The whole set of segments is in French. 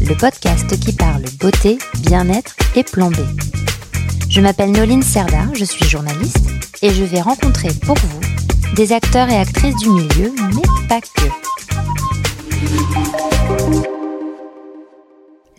le podcast qui parle beauté, bien-être et plan B. Je m'appelle Noline Serda, je suis journaliste et je vais rencontrer pour vous des acteurs et actrices du milieu, mais pas que.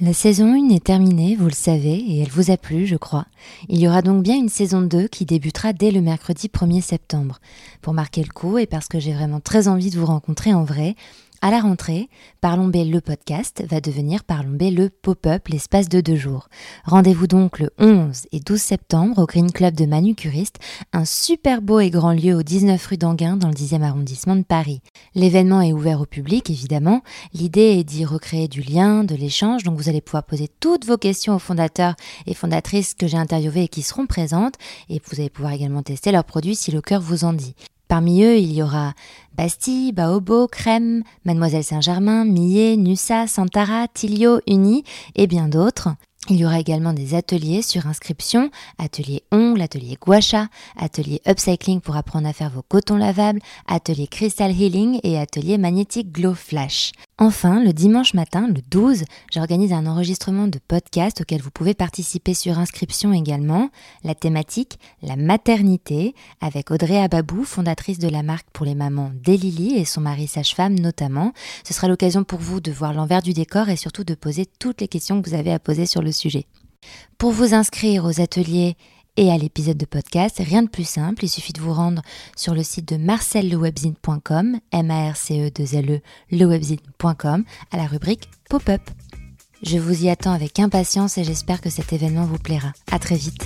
La saison 1 est terminée, vous le savez, et elle vous a plu, je crois. Il y aura donc bien une saison 2 qui débutera dès le mercredi 1er septembre. Pour marquer le coup et parce que j'ai vraiment très envie de vous rencontrer en vrai, à la rentrée, Parlons B le podcast va devenir Parlons B le pop-up l'espace de deux jours. Rendez-vous donc le 11 et 12 septembre au Green Club de Manucuriste, un super beau et grand lieu au 19 rue d'Anguin dans le 10e arrondissement de Paris. L'événement est ouvert au public évidemment. L'idée est d'y recréer du lien, de l'échange, donc vous allez pouvoir poser toutes vos questions aux fondateurs et fondatrices que j'ai interviewés et qui seront présentes et vous allez pouvoir également tester leurs produits si le cœur vous en dit. Parmi eux, il y aura Bastille, Baobo, Crème, Mademoiselle Saint-Germain, Millet, Nussa, Santara, Tilio, Uni et bien d'autres. Il y aura également des ateliers sur inscription, atelier ongles, atelier guacha, atelier upcycling pour apprendre à faire vos cotons lavables, atelier crystal healing et atelier magnétique glow flash. Enfin, le dimanche matin, le 12, j'organise un enregistrement de podcast auquel vous pouvez participer sur inscription également. La thématique, la maternité, avec Audrey Ababou, fondatrice de la marque pour les mamans Delili et son mari sage-femme notamment. Ce sera l'occasion pour vous de voir l'envers du décor et surtout de poser toutes les questions que vous avez à poser sur le sujet. Pour vous inscrire aux ateliers et à l'épisode de podcast, rien de plus simple, il suffit de vous rendre sur le site de marcellewebzine.com, m a r c e 2 l e lewebzine.com, à la rubrique Pop-up. Je vous y attends avec impatience et j'espère que cet événement vous plaira. À très vite.